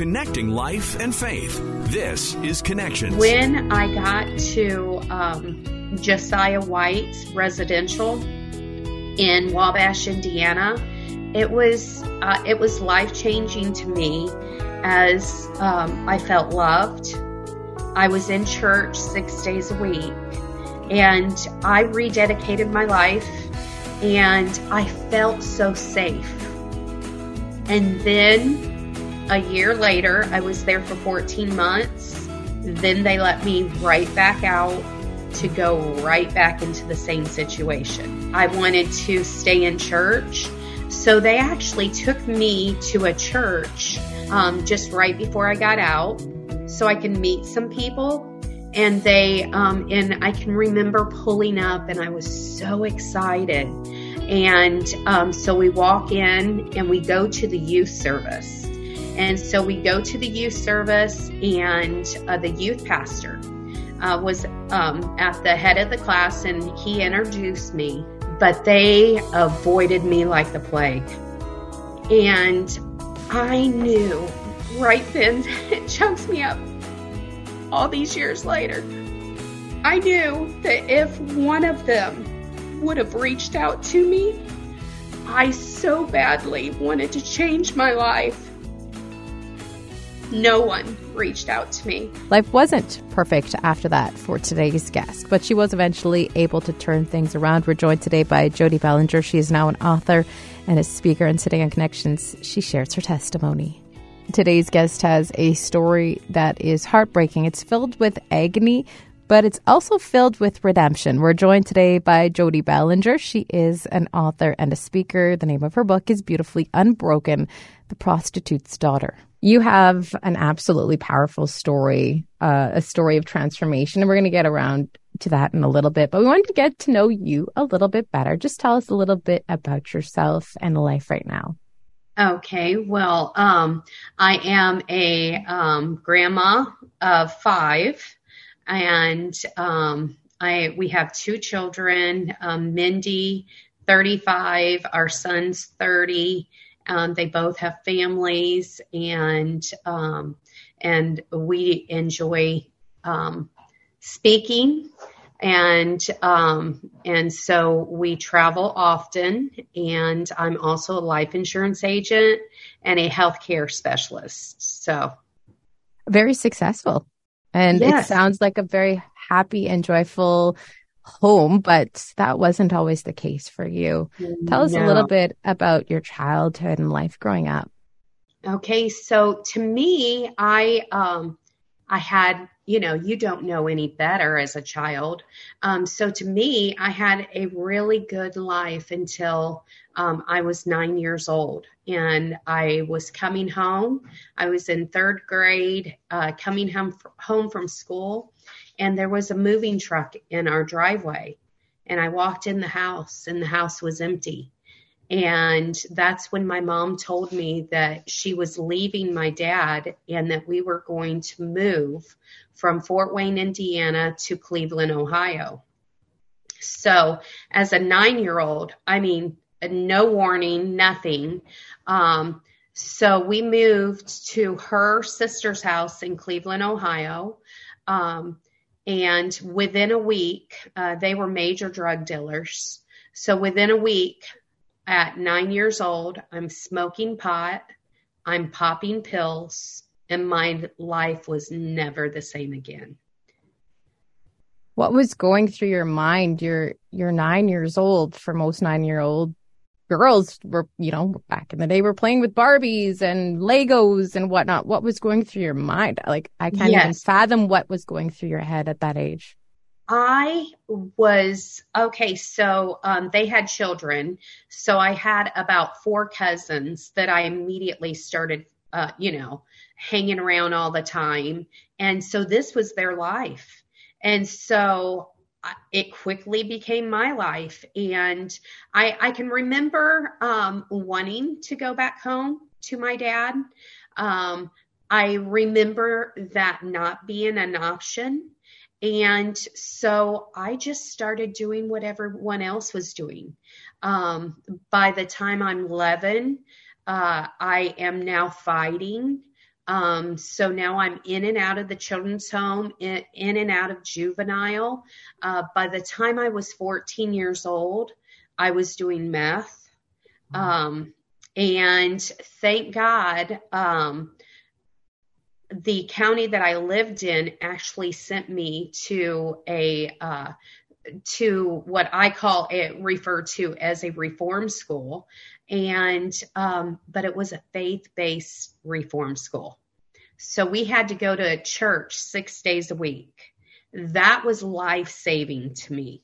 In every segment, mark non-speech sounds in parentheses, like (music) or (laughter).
connecting life and faith. This is Connections. When I got to um, Josiah White's residential in Wabash, Indiana, it was uh, it was life changing to me as um, I felt loved. I was in church six days a week, and I rededicated my life, and I felt so safe. And then a year later, I was there for 14 months. Then they let me right back out to go right back into the same situation. I wanted to stay in church. So they actually took me to a church um, just right before I got out so I can meet some people. And they, um, and I can remember pulling up and I was so excited. And um, so we walk in and we go to the youth service. And so we go to the youth service, and uh, the youth pastor uh, was um, at the head of the class and he introduced me, but they avoided me like the plague. And I knew right then, (laughs) it chokes me up all these years later. I knew that if one of them would have reached out to me, I so badly wanted to change my life. No one reached out to me. Life wasn't perfect after that for today's guest, but she was eventually able to turn things around. We're joined today by Jodie Ballenger. She is now an author and a speaker, and today on Connections, she shares her testimony. Today's guest has a story that is heartbreaking. It's filled with agony, but it's also filled with redemption. We're joined today by Jodie Ballenger. She is an author and a speaker. The name of her book is Beautifully Unbroken The Prostitute's Daughter. You have an absolutely powerful story, uh, a story of transformation, and we're going to get around to that in a little bit. But we wanted to get to know you a little bit better. Just tell us a little bit about yourself and life right now. Okay, well, um, I am a um, grandma of five, and um, I we have two children. Um, Mindy, thirty-five. Our son's thirty. Um, they both have families, and um, and we enjoy speaking and um, and so we travel often and i'm also a life insurance agent and a healthcare specialist so very successful and yes. it sounds like a very happy and joyful home but that wasn't always the case for you tell us no. a little bit about your childhood and life growing up okay so to me i um i had you know, you don't know any better as a child. Um, so to me, I had a really good life until um, I was nine years old. And I was coming home. I was in third grade, uh, coming home, home from school, and there was a moving truck in our driveway. And I walked in the house, and the house was empty. And that's when my mom told me that she was leaving my dad and that we were going to move from Fort Wayne, Indiana to Cleveland, Ohio. So, as a nine year old, I mean, no warning, nothing. Um, so, we moved to her sister's house in Cleveland, Ohio. Um, and within a week, uh, they were major drug dealers. So, within a week, at nine years old, I'm smoking pot, I'm popping pills, and my life was never the same again. What was going through your mind? You're you're nine years old. For most nine year old girls, were you know back in the day, we're playing with Barbies and Legos and whatnot. What was going through your mind? Like I can't yes. even fathom what was going through your head at that age. I was okay. So um, they had children. So I had about four cousins that I immediately started, uh, you know, hanging around all the time. And so this was their life. And so it quickly became my life. And I, I can remember um, wanting to go back home to my dad. Um, I remember that not being an option. And so I just started doing what everyone else was doing. Um, by the time I'm 11, uh, I am now fighting Um, so now I'm in and out of the children's home, in, in and out of juvenile. Uh, by the time I was 14 years old, I was doing meth. Um, and thank God, um, the county that I lived in actually sent me to a uh, to what I call it referred to as a reform school, and um, but it was a faith based reform school. So we had to go to church six days a week. That was life saving to me.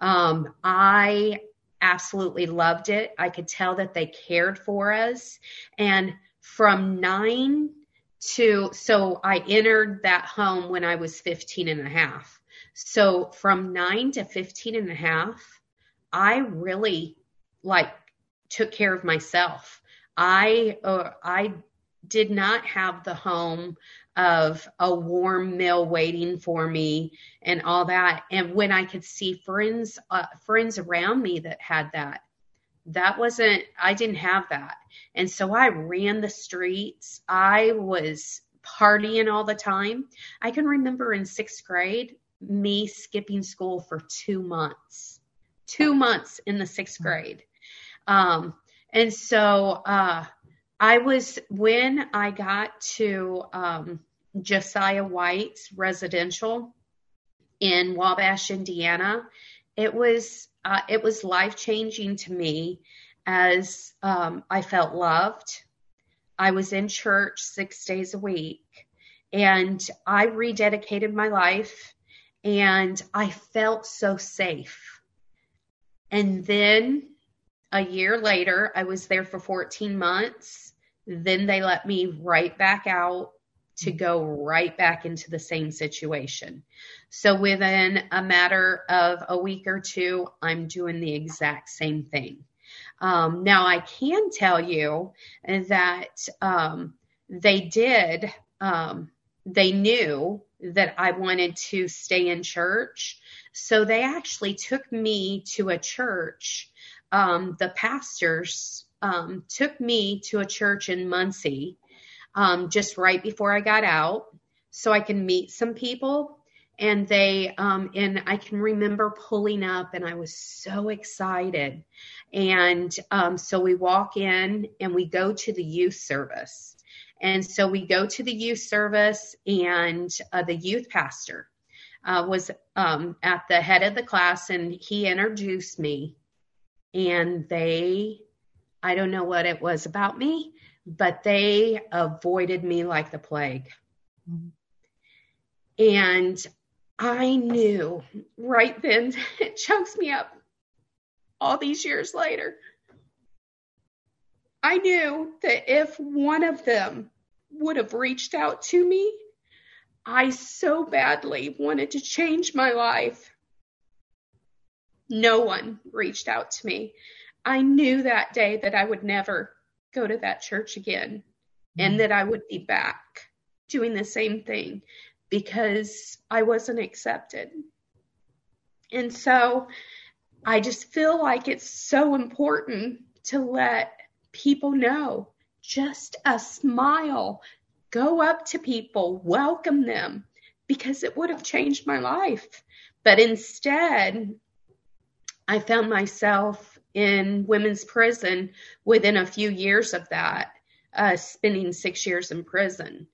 Um, I absolutely loved it. I could tell that they cared for us. And from nine to, so I entered that home when I was 15 and a half. So from nine to 15 and a half, I really like took care of myself. I, uh, I did not have the home of a warm meal waiting for me and all that. And when I could see friends, uh, friends around me that had that, that wasn't, I didn't have that. And so I ran the streets. I was partying all the time. I can remember in sixth grade, me skipping school for two months, two months in the sixth grade. Um, and so, uh, I was when I got to um, Josiah White's residential in Wabash, Indiana. It was uh, it was life changing to me as um, I felt loved. I was in church six days a week, and I rededicated my life, and I felt so safe. And then a year later, I was there for 14 months. Then they let me right back out to go right back into the same situation. So within a matter of a week or two, I'm doing the exact same thing. Um, now I can tell you that um, they did, um, they knew that I wanted to stay in church. So they actually took me to a church. Um, the pastors um, took me to a church in Muncie um, just right before I got out so I can meet some people. And they, um, and I can remember pulling up and I was so excited. And um, so we walk in and we go to the youth service. And so we go to the youth service and uh, the youth pastor uh, was um, at the head of the class and he introduced me. And they, I don't know what it was about me, but they avoided me like the plague. Mm-hmm. And I knew right then, (laughs) it chokes me up all these years later. I knew that if one of them would have reached out to me, I so badly wanted to change my life. No one reached out to me. I knew that day that I would never go to that church again and mm-hmm. that I would be back doing the same thing because I wasn't accepted. And so I just feel like it's so important to let people know just a smile, go up to people, welcome them because it would have changed my life. But instead, I found myself in women's prison within a few years of that, uh, spending six years in prison.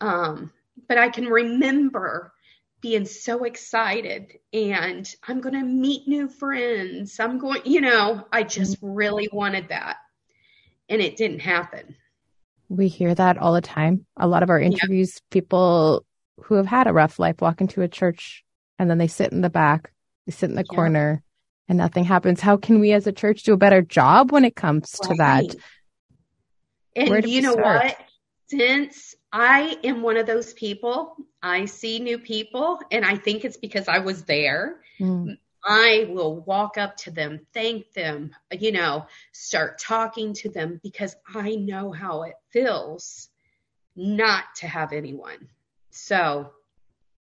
Um, but I can remember being so excited and I'm going to meet new friends. I'm going, you know, I just really wanted that. And it didn't happen. We hear that all the time. A lot of our interviews, yeah. people who have had a rough life walk into a church and then they sit in the back, they sit in the yeah. corner, and nothing happens. How can we as a church do a better job when it comes right. to that? And you know start? what? Since I am one of those people, I see new people, and I think it's because I was there. Mm. I will walk up to them, thank them, you know, start talking to them because I know how it feels not to have anyone. So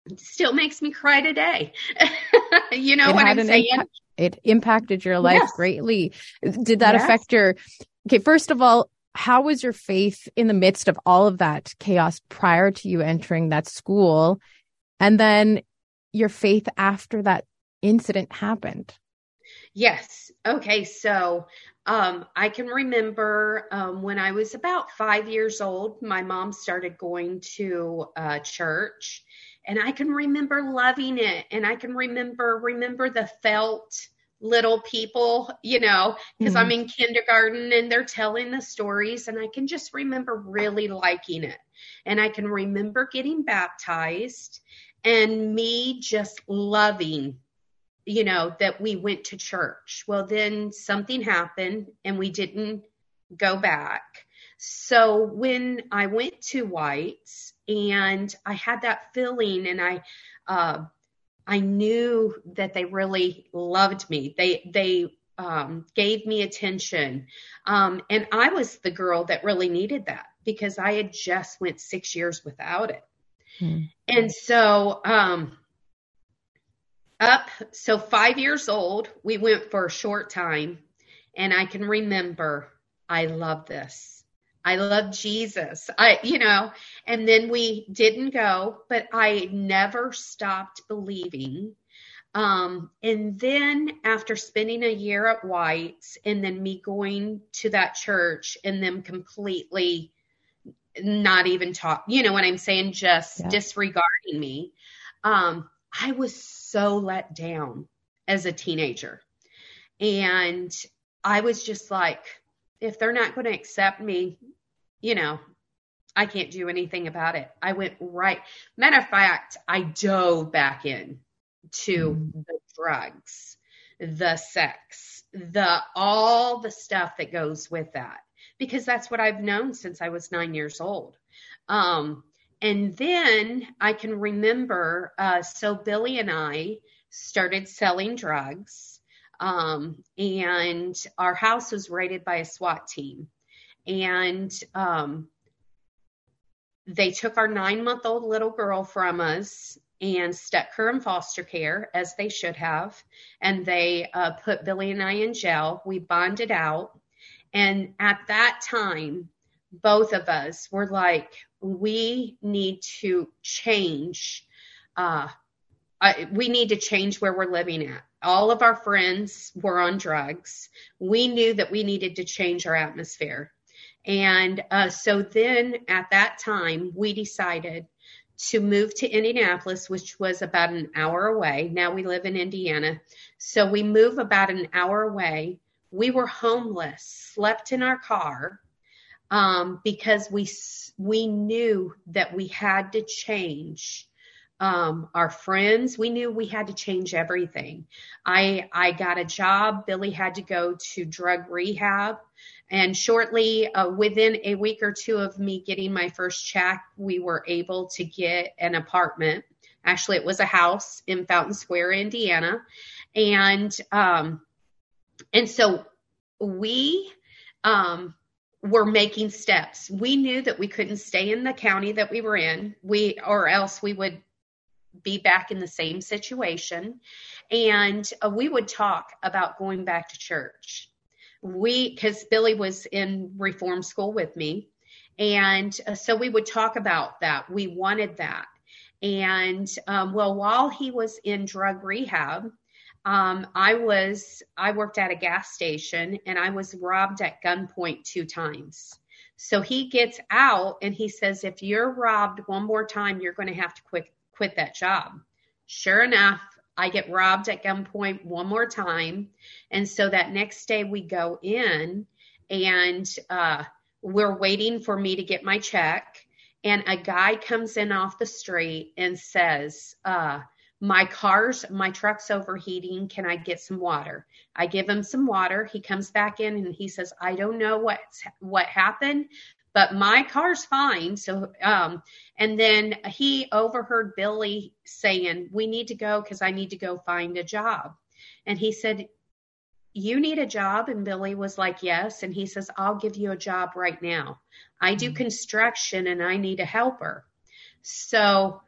it still makes me cry today. (laughs) you know it what I'm saying? It impacted your life yes. greatly. Did that yes. affect your, okay, first of all, how was your faith in the midst of all of that chaos prior to you entering that school? And then your faith after that incident happened? Yes. Okay. So um, I can remember um, when I was about five years old, my mom started going to uh, church, and I can remember loving it. And I can remember remember the felt little people, you know, because mm-hmm. I'm in kindergarten and they're telling the stories, and I can just remember really liking it. And I can remember getting baptized and me just loving you know, that we went to church. Well, then something happened and we didn't go back. So when I went to White's and I had that feeling and I, uh, I knew that they really loved me. They, they, um, gave me attention. Um, and I was the girl that really needed that because I had just went six years without it. Hmm. And so, um, up so five years old we went for a short time and i can remember i love this i love jesus i you know and then we didn't go but i never stopped believing um, and then after spending a year at white's and then me going to that church and them completely not even talk you know what i'm saying just yeah. disregarding me um, I was so let down as a teenager. And I was just like, if they're not going to accept me, you know, I can't do anything about it. I went right. Matter of fact, I dove back in to mm-hmm. the drugs, the sex, the all the stuff that goes with that because that's what I've known since I was 9 years old. Um and then I can remember, uh, so Billy and I started selling drugs, um, and our house was raided by a SWAT team. And um, they took our nine month old little girl from us and stuck her in foster care, as they should have. And they uh, put Billy and I in jail. We bonded out. And at that time, both of us were like, we need to change. Uh, we need to change where we're living at. All of our friends were on drugs. We knew that we needed to change our atmosphere. And uh, so then at that time, we decided to move to Indianapolis, which was about an hour away. Now we live in Indiana. So we move about an hour away. We were homeless, slept in our car um, because we we knew that we had to change um, our friends. We knew we had to change everything. I I got a job. Billy had to go to drug rehab, and shortly, uh, within a week or two of me getting my first check, we were able to get an apartment. Actually, it was a house in Fountain Square, Indiana, and um, and so we um were making steps. We knew that we couldn't stay in the county that we were in, we or else we would be back in the same situation. And uh, we would talk about going back to church. We, because Billy was in reform school with me. And uh, so we would talk about that. We wanted that. And um, well, while he was in drug rehab, um, I was I worked at a gas station and I was robbed at gunpoint two times. So he gets out and he says, if you're robbed one more time, you're going to have to quit quit that job. Sure enough, I get robbed at gunpoint one more time, and so that next day we go in and uh, we're waiting for me to get my check, and a guy comes in off the street and says. Uh, my car's my truck's overheating. Can i get some water? I give him some water. He comes back in and he says i don't know what's what happened but my car's fine. So um and then he overheard billy saying we need to go because i need to go find a job. And he said you need a job? And billy was like yes. And he says i'll give you a job right now. I do mm-hmm. construction and i need a helper. So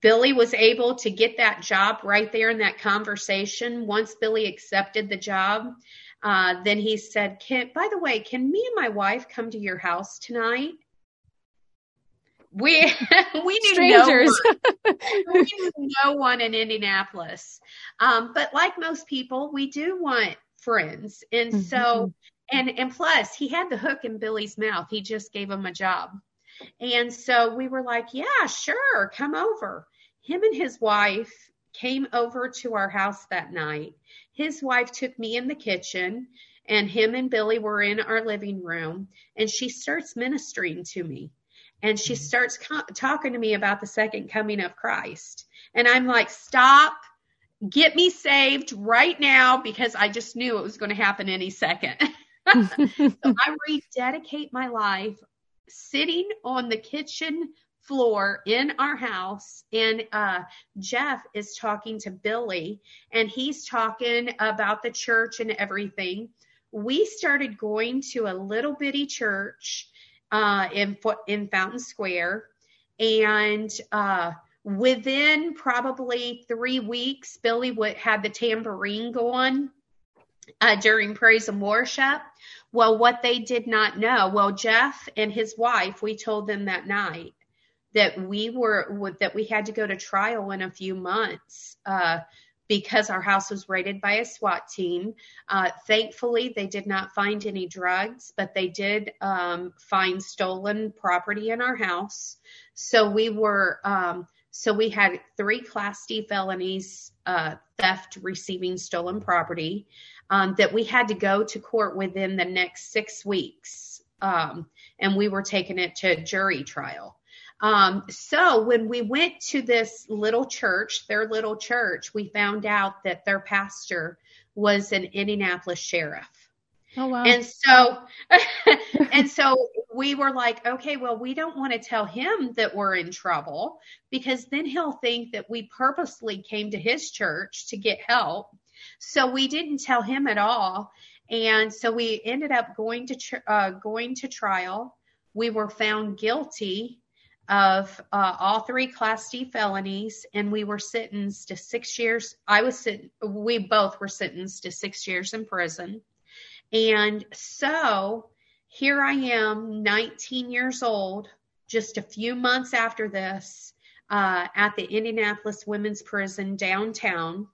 Billy was able to get that job right there in that conversation. Once Billy accepted the job, uh, then he said, "Can by the way, can me and my wife come to your house tonight?" We (laughs) we knew Strangers. no one. (laughs) we knew no one in Indianapolis, um, but like most people, we do want friends, and Mm-hmm. so and and plus he had the hook in Billy's mouth. He just gave him a job, and so we were like, "Yeah, sure, come over." Him and his wife came over to our house that night. His wife took me in the kitchen, and him and Billy were in our living room, and she starts ministering to me. And she starts co- talking to me about the second coming of Christ. And I'm like, stop, get me saved right now because I just knew it was going to happen any second. (laughs) so I (laughs) rededicate my life sitting on the kitchen floor in our house and uh, jeff is talking to billy and he's talking about the church and everything. We started going to a little bitty church uh, in in fountain square and uh, within probably three weeks billy would had the tambourine going uh, during praise and worship. Well what they did not know well jeff and his wife we told them that night that we were that we had to go to trial in a few months uh, because our house was raided by a SWAT team. Uh, thankfully, they did not find any drugs, but they did um, find stolen property in our house. So we were um, so we had three Class D felonies, uh, theft, receiving stolen property, um, that we had to go to court within the next six weeks, um, and we were taking it to jury trial. Um, so when we went to this little church, their little church, we found out that their pastor was an Indianapolis sheriff. Oh wow. And so, (laughs) and so we were like, okay, well, we don't want to tell him that we're in trouble because then he'll think that we purposely came to his church to get help. So we didn't tell him at all. And so we ended up going to, tr- uh, going to trial. We were found guilty of uh, all three class D felonies, and we were sentenced to six years. I was sent, we both were sentenced to six years in prison. And so here I am, 19 years old, just a few months after this, uh, at the Indianapolis Women's Prison downtown,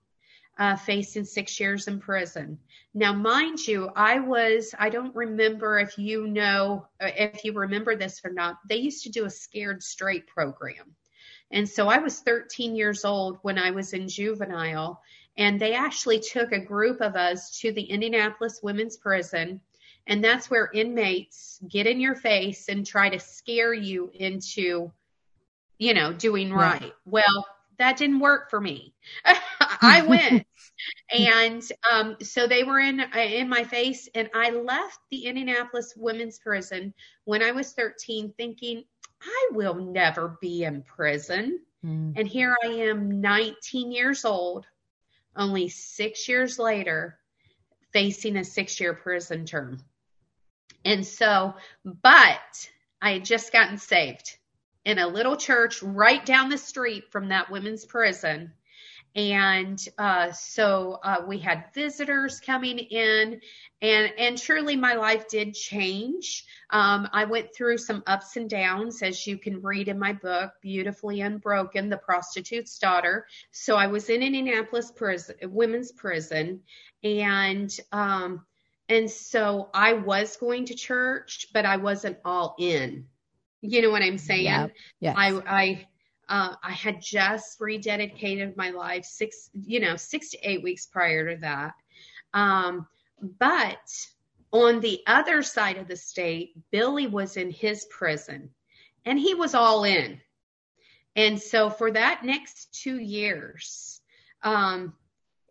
uh, facing six years in prison. Now, mind you, I was, I don't remember if you know, uh, if you remember this or not, they used to do a scared straight program. And so I was 13 years old when I was in juvenile, and they actually took a group of us to the Indianapolis Women's Prison. And that's where inmates get in your face and try to scare you into, you know, doing right. Well, that didn't work for me. (laughs) I (laughs) went. And um, so they were in uh, in my face, and I left the Indianapolis Women's Prison when I was 13, thinking I will never be in prison. Mm. And here I am, 19 years old, only six years later, facing a six year prison term. And so, but I had just gotten saved in a little church right down the street from that women's prison. And uh, so uh, we had visitors coming in, and and truly my life did change. Um, I went through some ups and downs, as you can read in my book, "Beautifully Unbroken: The Prostitute's Daughter." So I was in an Indianapolis prison, women's prison, and um, and so I was going to church, but I wasn't all in. You know what I'm saying? Yeah. Yes. I I uh, I had just rededicated my life six, you know, six to eight weeks prior to that. Um, but on the other side of the state, Billy was in his prison and he was all in. And so for that next two years, um,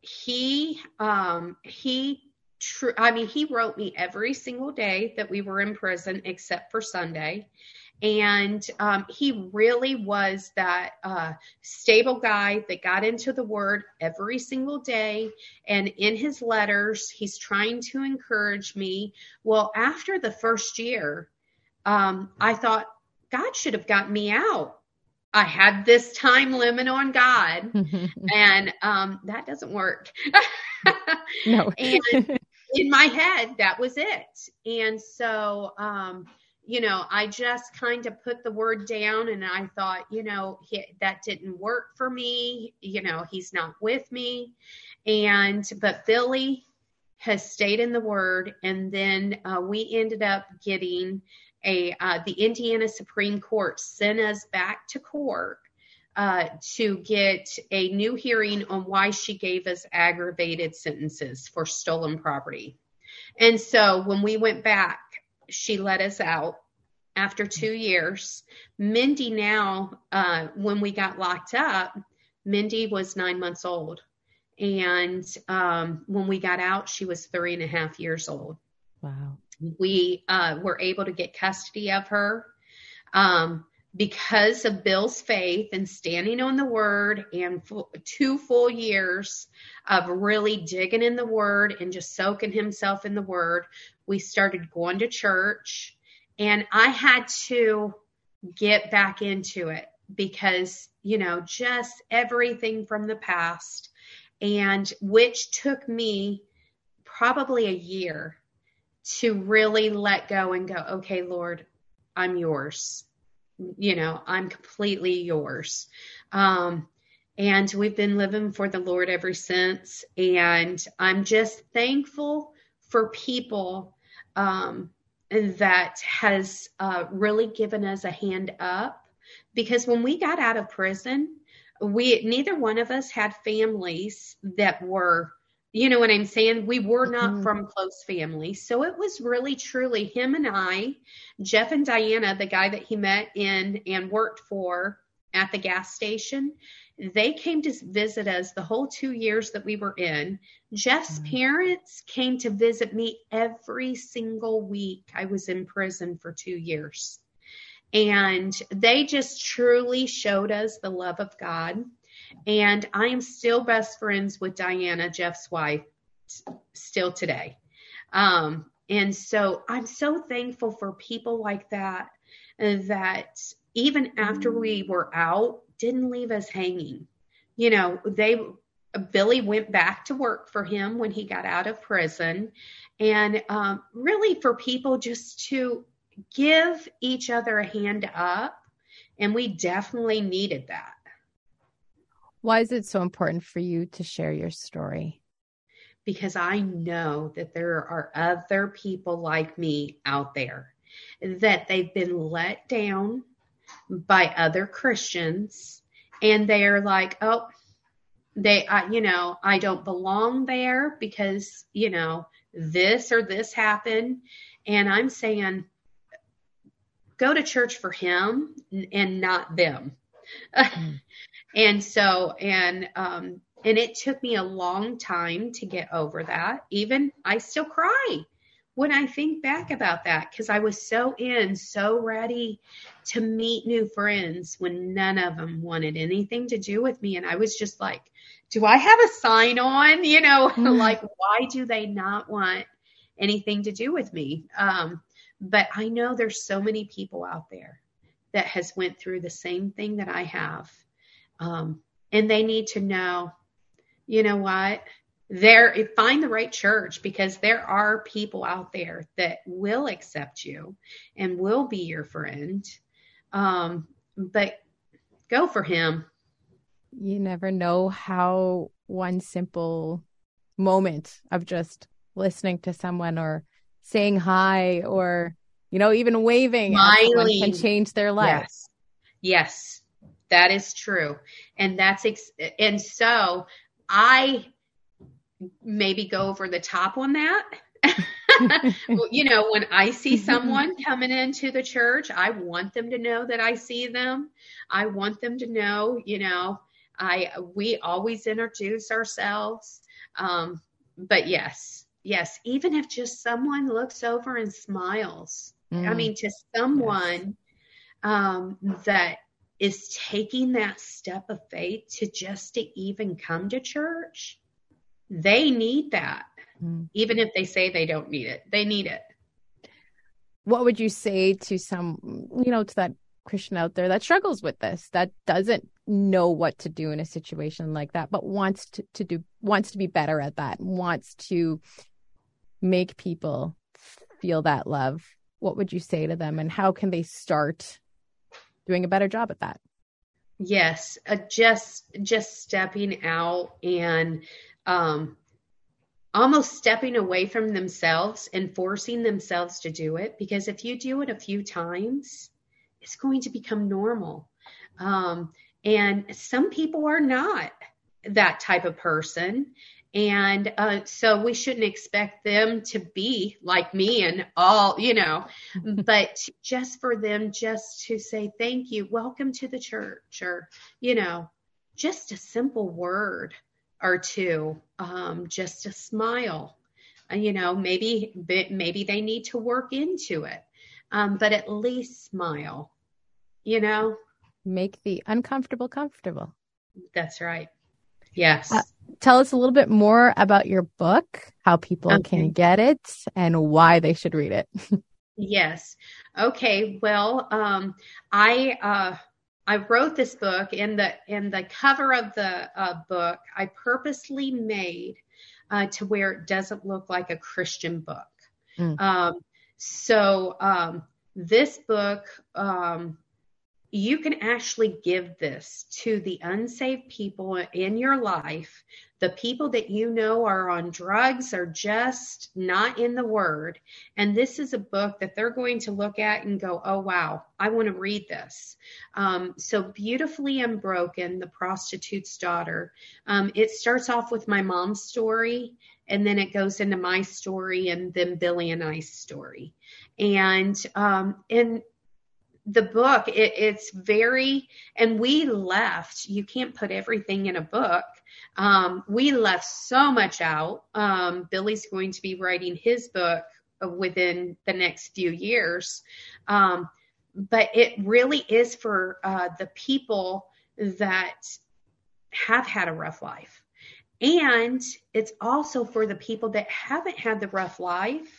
he, um, he, tr- I mean, he wrote me every single day that we were in prison except for Sunday and um, he really was that uh, stable guy that got into the word every single day. And in his letters he's trying to encourage me. Well after the first year um, i thought god should have gotten me out. I had this time limit on god. (laughs) And um, that doesn't work. No. (laughs) and in my head, that was it. And so, um, you know, I just kind of put the word down and I thought, you know, he, that didn't work for me. You know, he's not with me. And, but Billy has stayed in the word. And then uh, we ended up getting a, uh, the Indiana Supreme Court sent us back to court uh, to get a new hearing on why she gave us aggravated sentences for stolen property. And so when we went back, she let us out after two years. Mindy now, uh, when we got locked up, Mindy was nine months old. And um, when we got out, she was three and a half years old. Wow. We uh, were able to get custody of her. Um, because of Bill's faith and standing on the word and full, two full years of really digging in the word and just soaking himself in the word, we started going to church and I had to get back into it because, you know, just everything from the past and which took me probably a year to really let go and go, okay, Lord, I'm yours you know, I'm completely yours. Um, and we've been living for the Lord ever since. And I'm just thankful for people um, that has uh, really given us a hand up. Because when we got out of prison, we neither one of us had families that were you know what I'm saying? We were not mm-hmm. from close family. So it was really truly him and I, Jeff and Diana, the guy that he met in and worked for at the gas station. They came to visit us the whole two years that we were in. Jeff's mm-hmm. parents came to visit me every single week. I was in prison for two years. And they just truly showed us the love of God and I am still best friends with Diana, Jeff's wife, still today. Um, and so I'm so thankful for people like that, that even after we were out, didn't leave us hanging. You know, they, Billy went back to work for him when he got out of prison. And um, really for people just to give each other a hand up. And we definitely needed that. Why is it so important for you to share your story? Because I know that there are other people like me out there that they've been let down by other Christians and they're like, oh, they, I, you know, I don't belong there because, you know, this or this happened. And I'm saying, go to church for him and not them. (laughs) And so, and, um, and it took me a long time to get over that. Even I still cry when I think back about that because I was so in, so ready to meet new friends when none of them wanted anything to do with me. And I was just like, do I have a sign on? (laughs) You know, mm. like, why do they not want anything to do with me? Um, but I know there's so many people out there that has went through the same thing that I have um, and they need to know, you know what? There, find the right church because there are people out there that will accept you and will be your friend. Um, but go for him. You never know how one simple moment of just listening to someone or saying hi or you know even waving can change their life. Yes. Yes. That is true. And that's, ex- and so I maybe go over the top on that. (laughs) you know, when I see someone coming into the church, I want them to know that I see them. I want them to know, you know, I we always introduce ourselves. Um, but yes, yes, even if just someone looks over and smiles. Mm. I mean, to someone yes. um, that is taking that step of faith to just to even come to church. They need that. Mm. Even if they say they don't need it, they need it. What would you say to some, you know, to that Christian out there that struggles with this, that doesn't know what to do in a situation like that, but wants to, to do, wants to be better at that, wants to make people feel that love, what would you say to them and how can they start doing a better job at that? Yes, uh, just just stepping out and um, almost stepping away from themselves and forcing themselves to do it. Because if you do it a few times, it's going to become normal. Um, and some people are not that type of person. And uh, so we shouldn't expect them to be like me and all, you know, (laughs) but just for them just to say, thank you, welcome to the church, or, you know, just a simple word or two, um, just a smile. You know, maybe maybe they need to work into it, um, but at least smile. You know, make the uncomfortable comfortable. That's right. Yes. Uh, tell us a little bit more about your book, how people okay. can get it, and why they should read it. (laughs) yes. Okay. Well, um, I uh, I wrote this book, in the in the cover of the uh, book, I purposely made uh, to where it doesn't look like a Christian book. Mm. Um, so um, this book um, you can actually give this to the unsaved people in your life, the people that you know are on drugs are just not in the word. And this is a book that they're going to look at and go, oh, wow, I want to read this. Um, so, Beautifully Unbroken, The Prostitute's Daughter. Um, it starts off with my mom's story, and then it goes into my story, and then Billy and I's story. And um, and the book it, it's very and we left you can't put everything in a book. Um, we left so much out. Um, billy's going to be writing his book within the next few years. Um, but it really is for uh, the people that have had a rough life. And it's also for the people that haven't had the rough life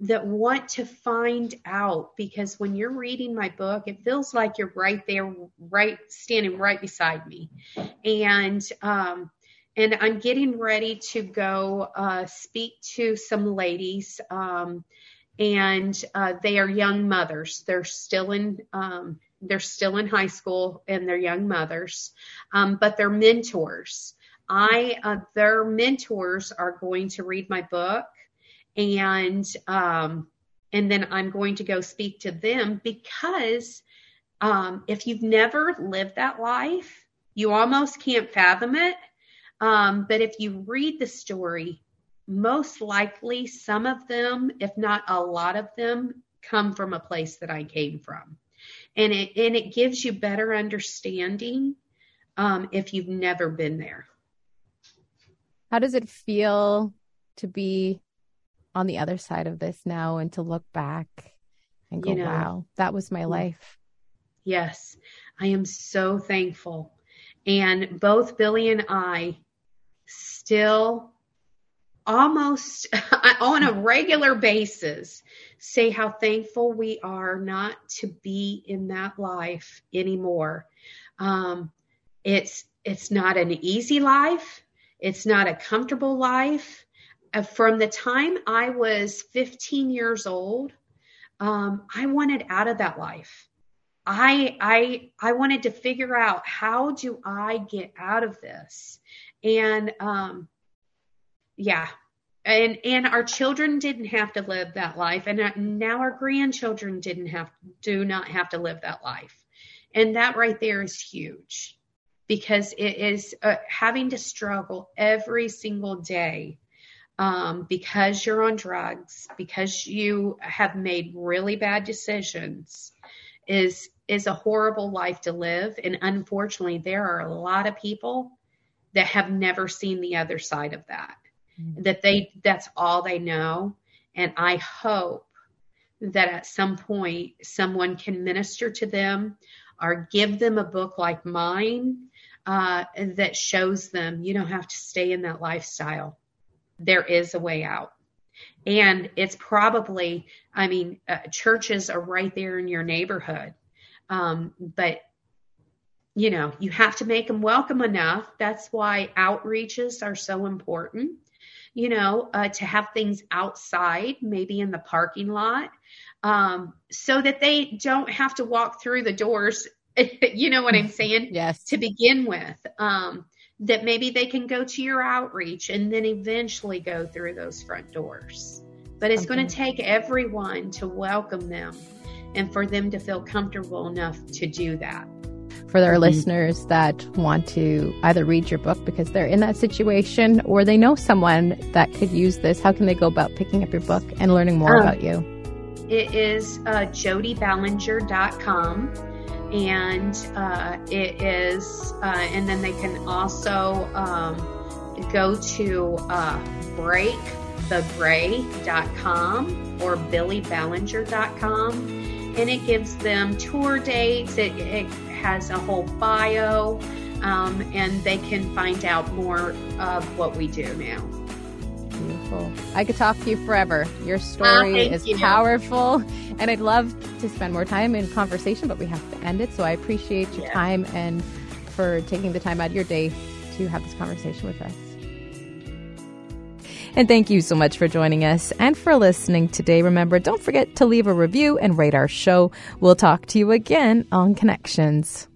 that want to find out because when you're reading my book, it feels like you're right there, right standing right beside me. And, um, and I'm getting ready to go uh, speak to some ladies, um, and uh, they are young mothers. They're still in um, they're still in high school, and they're young mothers, um, but they're mentors. I uh, their mentors are going to read my book and um, and then I'm going to go speak to them because um, if you've never lived that life, you almost can't fathom it. Um, but if you read the story, most likely some of them, if not a lot of them, come from a place that I came from, and it and it gives you better understanding um, if you've never been there. How does it feel to be on the other side of this now and to look back and go, you know, wow, that was my life. Yes, I am so thankful. And both Billy and I still almost (laughs) on a regular basis say how thankful we are not to be in that life anymore. Um, it's it's not an easy life. It's not a comfortable life. Uh, from the time I was 15 years old, um, I wanted out of that life. I I I wanted to figure out how do I get out of this, and um, yeah, and and our children didn't have to live that life, and uh, now our grandchildren didn't have do not have to live that life, and that right there is huge because it is uh, having to struggle every single day um, because you're on drugs, because you have made really bad decisions, is is a horrible life to live. And unfortunately, there are a lot of people that have never seen the other side of that. Mm-hmm. That they that's all they know. And I hope that at some point someone can minister to them or give them a book like mine uh, that shows them you don't have to stay in that lifestyle there is a way out. And it's probably, I mean, uh, churches are right there in your neighborhood. Um, but you know, you have to make them welcome enough. That's why outreaches are so important. You know, uh, to have things outside, maybe in the parking lot, um, so that they don't have to walk through the doors. (laughs) you know what I'm saying? Yes. To begin with, um, that maybe they can go to your outreach and then eventually go through those front doors. But it's okay. going to take everyone to welcome them and for them to feel comfortable enough to do that for their mm-hmm. listeners that want to either read your book because they're in that situation or they know someone that could use this, how can they go about picking up your book and learning more um, about you? It is uh, jodieballenger.com and uh, it is, uh, and then they can also um, go to uh, breakthegray.com or billyballenger.com and it gives them tour dates. It, it has a whole bio, um, and they can find out more of what we do now. Beautiful. I could talk to you forever. Your story uh, is you. powerful, and I'd love to spend more time in conversation, but we have to end it. So I appreciate your time and for taking the time out of your day to have this conversation with us. And thank you so much for joining us and for listening today. Remember, don't forget to leave a review and rate our show. We'll talk to you again on Connections.